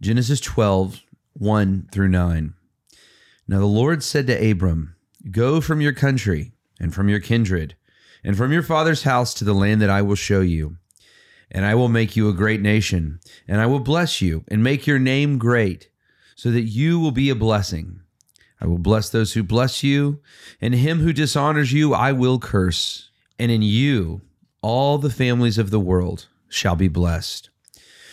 Genesis 12, 1 through 9. Now the Lord said to Abram, Go from your country and from your kindred and from your father's house to the land that I will show you. And I will make you a great nation, and I will bless you and make your name great, so that you will be a blessing. I will bless those who bless you, and him who dishonors you I will curse. And in you all the families of the world shall be blessed.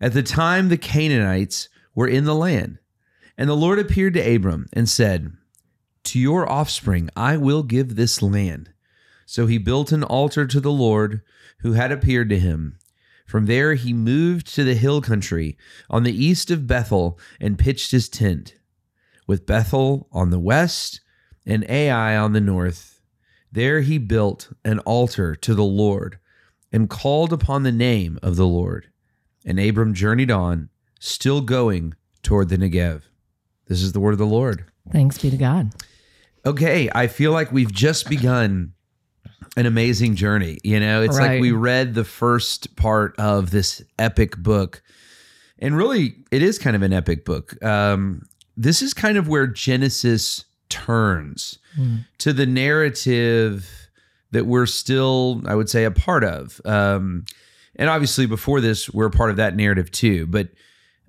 At the time, the Canaanites were in the land. And the Lord appeared to Abram and said, To your offspring I will give this land. So he built an altar to the Lord who had appeared to him. From there he moved to the hill country on the east of Bethel and pitched his tent, with Bethel on the west and Ai on the north. There he built an altar to the Lord and called upon the name of the Lord. And Abram journeyed on, still going toward the Negev. This is the word of the Lord. Thanks be to God. Okay, I feel like we've just begun an amazing journey. You know, it's Right. like we read the first part of this epic book. And really, it is kind of an epic book. Um, this is kind of where Genesis turns to the narrative that we're still, I would say, a part of. Um, and obviously, before this, we're part of that narrative too. But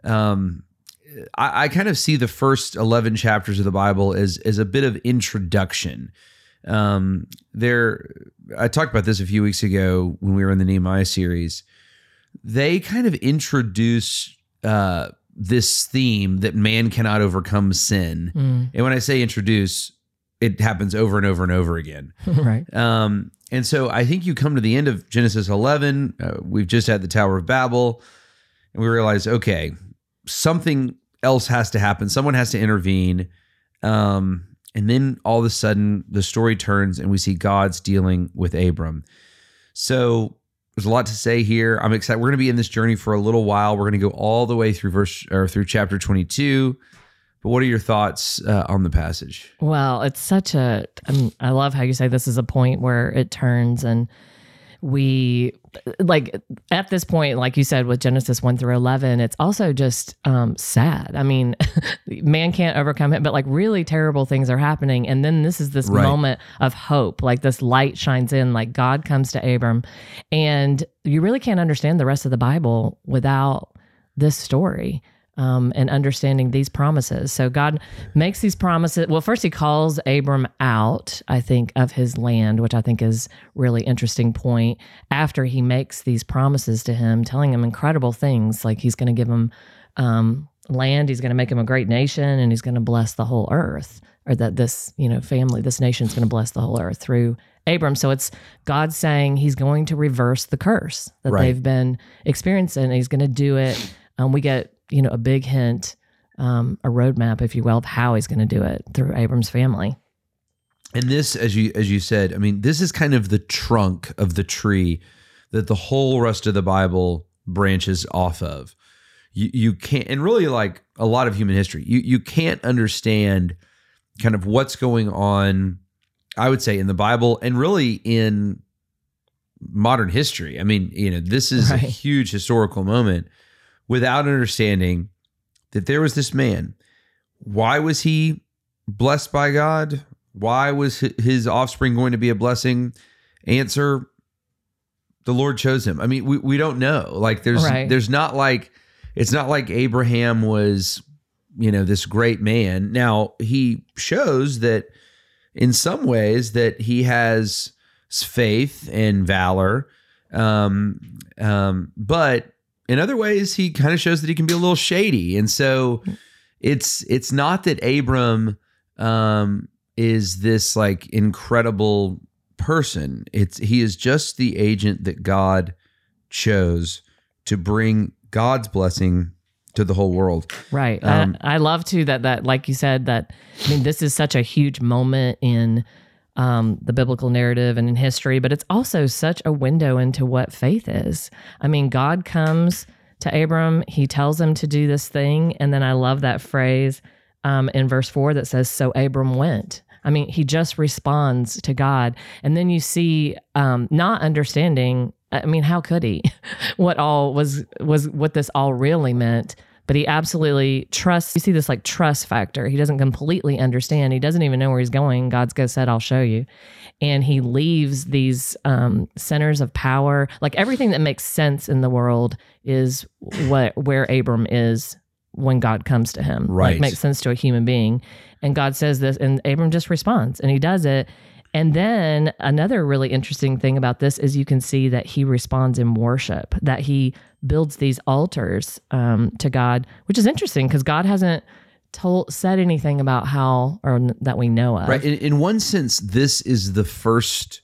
um, I, I kind of see the first 11 chapters of the Bible as, as a bit of introduction. Um, there, I talked about this a few weeks ago when we were in the Nehemiah series. They kind of introduce uh, this theme that man cannot overcome sin. Mm, And when I say introduce, it happens over and over and over again. right. Um, and so I think you come to the end of Genesis 11. Uh, we've just had the Tower of Babel, and we realize, okay, something else has to happen. Someone has to intervene. Um, and then all of a sudden, the story turns, and we see God's dealing with Abram. So there's a lot to say here. I'm excited. We're going to be in this journey for a little while. We're going to go all the way through verse or through chapter 22. But what are your thoughts uh, on the passage? Well, it's such a. I, mean, I love how you say this is a point where it turns and we like at this point like you said with genesis 1 through 11 it's also just um sad i mean man can't overcome it but like really terrible things are happening and then this is this Right. moment of hope like this light shines in like god comes to abram and you really can't understand the rest of the bible without this story um, and understanding these promises. So God makes these promises. Well, first he calls Abram out, I think, of his land, which I think is really interesting point. After he makes these promises to him, telling him incredible things, like he's going to give him um, land, he's going to make him a great nation, and he's going to bless the whole earth, or that this you know family, this nation's going to bless the whole earth through Abram. So it's God saying he's going to reverse the curse that Right. they've been experiencing. And he's going to do it. Um, we get you know a big hint, um, a roadmap, if you will, of how he's going to do it through Abram's family. And this, as you as you said, I mean, this is kind of the trunk of the tree that the whole rest of the Bible branches off of. You you can't, and really like a lot of human history, you you can't understand kind of what's going on. I would say in the Bible and really in modern history. I mean, you know, this is Right. a huge historical moment without understanding that there was this man. Why was he blessed by God? Why was his offspring going to be a blessing? Answer: The Lord chose him. I mean, we, we don't know. Like, there's Right. there's not like it's not like Abraham was, you know, this great man. Now he shows that in some ways that he has faith and valor, um, um, but in other ways he kind of shows that he can be a little shady. And so it's it's not that Abram um, is this like incredible person. It's he is just the agent that God chose to bring God's blessing to the whole world. Right. Um, I, I love too that that like you said that I mean this is such a huge moment in um, the biblical narrative and in history, but it's also such a window into what faith is. I mean, God comes to Abram, he tells him to do this thing, and then I love that phrase um, in verse four that says, "So Abram went." I mean, he just responds to God, and then you see um, not understanding. I mean, how could he? what all was was what this all really meant? But he absolutely trusts. You see this like trust factor. He doesn't completely understand. He doesn't even know where he's going. God's go said, "I'll show you," and he leaves these um, centers of power. Like everything that makes sense in the world is what where Abram is when God comes to him. Right. Like makes sense to a human being. And God says this, and Abram just responds and he does it. And then another really interesting thing about this is you can see that he responds in worship, that he builds these altars um, to God, which is interesting because God hasn't told said anything about how or that we know of. Right. In, in one sense, this is the first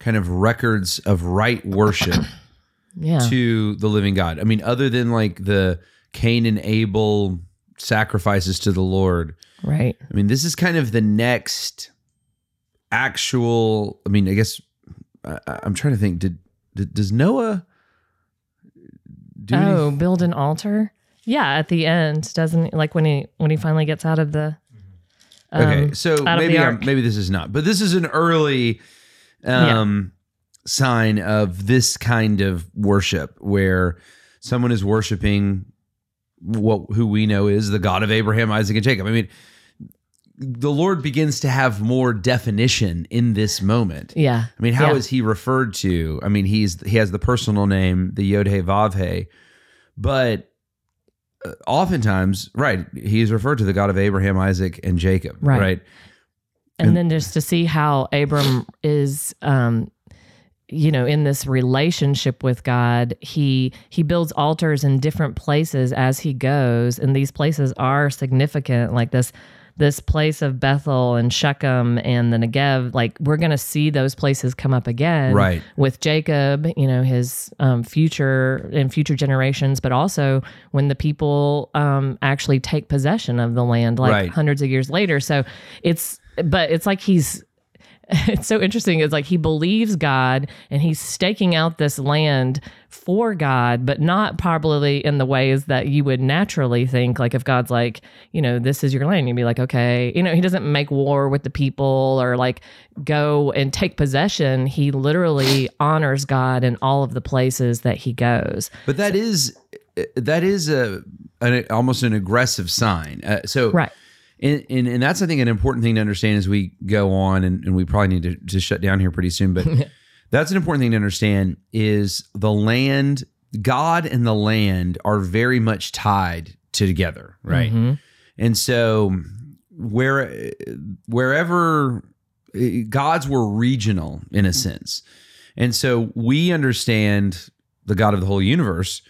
kind of records of right worship Yeah. to the living God. I mean, other than like the Cain and Abel sacrifices to the Lord. right. I mean, this is kind of the next actual. I mean, I guess I, I'm trying to think. Did, did does Noah? Do oh, build an altar. Yeah, at the end, doesn't like when he when he finally gets out of the. Okay, um, so maybe I'm, maybe this is not, but this is an early um, sign of this kind of worship where someone is worshiping what who we know is the God of Abraham, Isaac, and Jacob. I mean, the Lord begins to have more definition in this moment. Yeah. I mean, how is Yeah. he referred to? I mean, he's he has the personal name, the Yod He Vav He, but uh, oftentimes, right, he is referred to the God of Abraham, Isaac, and Jacob, Right. right? and And- then just to see how Abram is um you know in this relationship with God he he builds altars in different places as he goes and these places are significant like this this place of Bethel and Shechem and the Negev like we're going to see those places come up again Right. with Jacob, you know, his um, future and future generations, but also when the people um, actually take possession of the land, like Right. hundreds of years later. So it's, but it's like he's. It's so interesting. It's like he believes God and he's staking out this land for God, but not probably in the ways that you would naturally think. Like if God's like, you know, this is your land, you'd be like, okay. You know, he doesn't make war with the people or like go and take possession. He literally honors God in all of the places that he goes. But that is that is a an, almost an aggressive sign. Uh, so Right. And, and and that's I think an important thing to understand as we go on, and, and we probably need to, to shut down here pretty soon. But that's an important thing to understand is the land, God and the land are very much tied together, right? Mhm. And so where wherever gods were regional in a sense. And so we understand the God of the whole universe,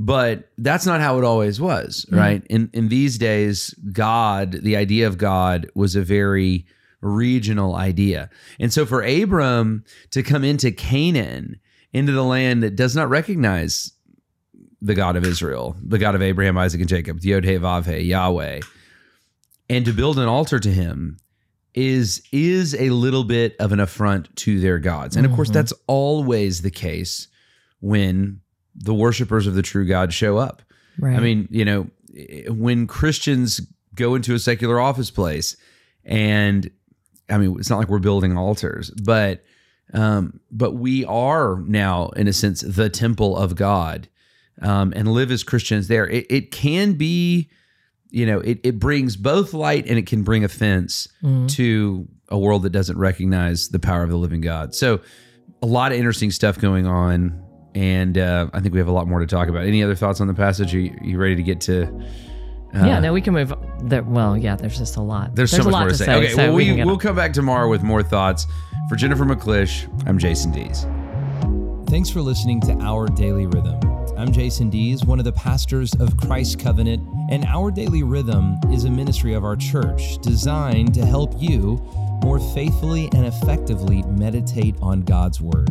but that's not how it always was, right? In in these days, God, the idea of God was a very regional idea. And so for Abram to come into Canaan, into the land that does not recognize the God of Israel, the God of Abraham, Isaac, and Jacob, the Yod He Vav Yahweh, and to build an altar to him is is a little bit of an affront to their gods. And of course, Mhm. that's always the case when the worshipers of the true God show up. Right. I mean, you know, when Christians go into a secular office place, and I mean, it's not like we're building altars, but um, but we are now, in a sense, the temple of God, um, and live as Christians there. It, it can be, you know, it, it brings both light and it can bring offense Mhm. to a world that doesn't recognize the power of the living God. So, a lot of interesting stuff going on. And uh, I think we have a lot more to talk about. Any other thoughts on the passage? Are you, you ready to get to? Uh, yeah, no, we can move. There, well, yeah, there's just a lot. There's, so a much lot more to say. Okay, so well, we, can get we'll on. come back tomorrow with more thoughts. For Jennifer McClish, I'm Jason Dees. Thanks for listening to Our Daily Rhythm. I'm Jason Dees, one of the pastors of Christ Covenant, and Our Daily Rhythm is a ministry of our church designed to help you more faithfully and effectively meditate on God's Word.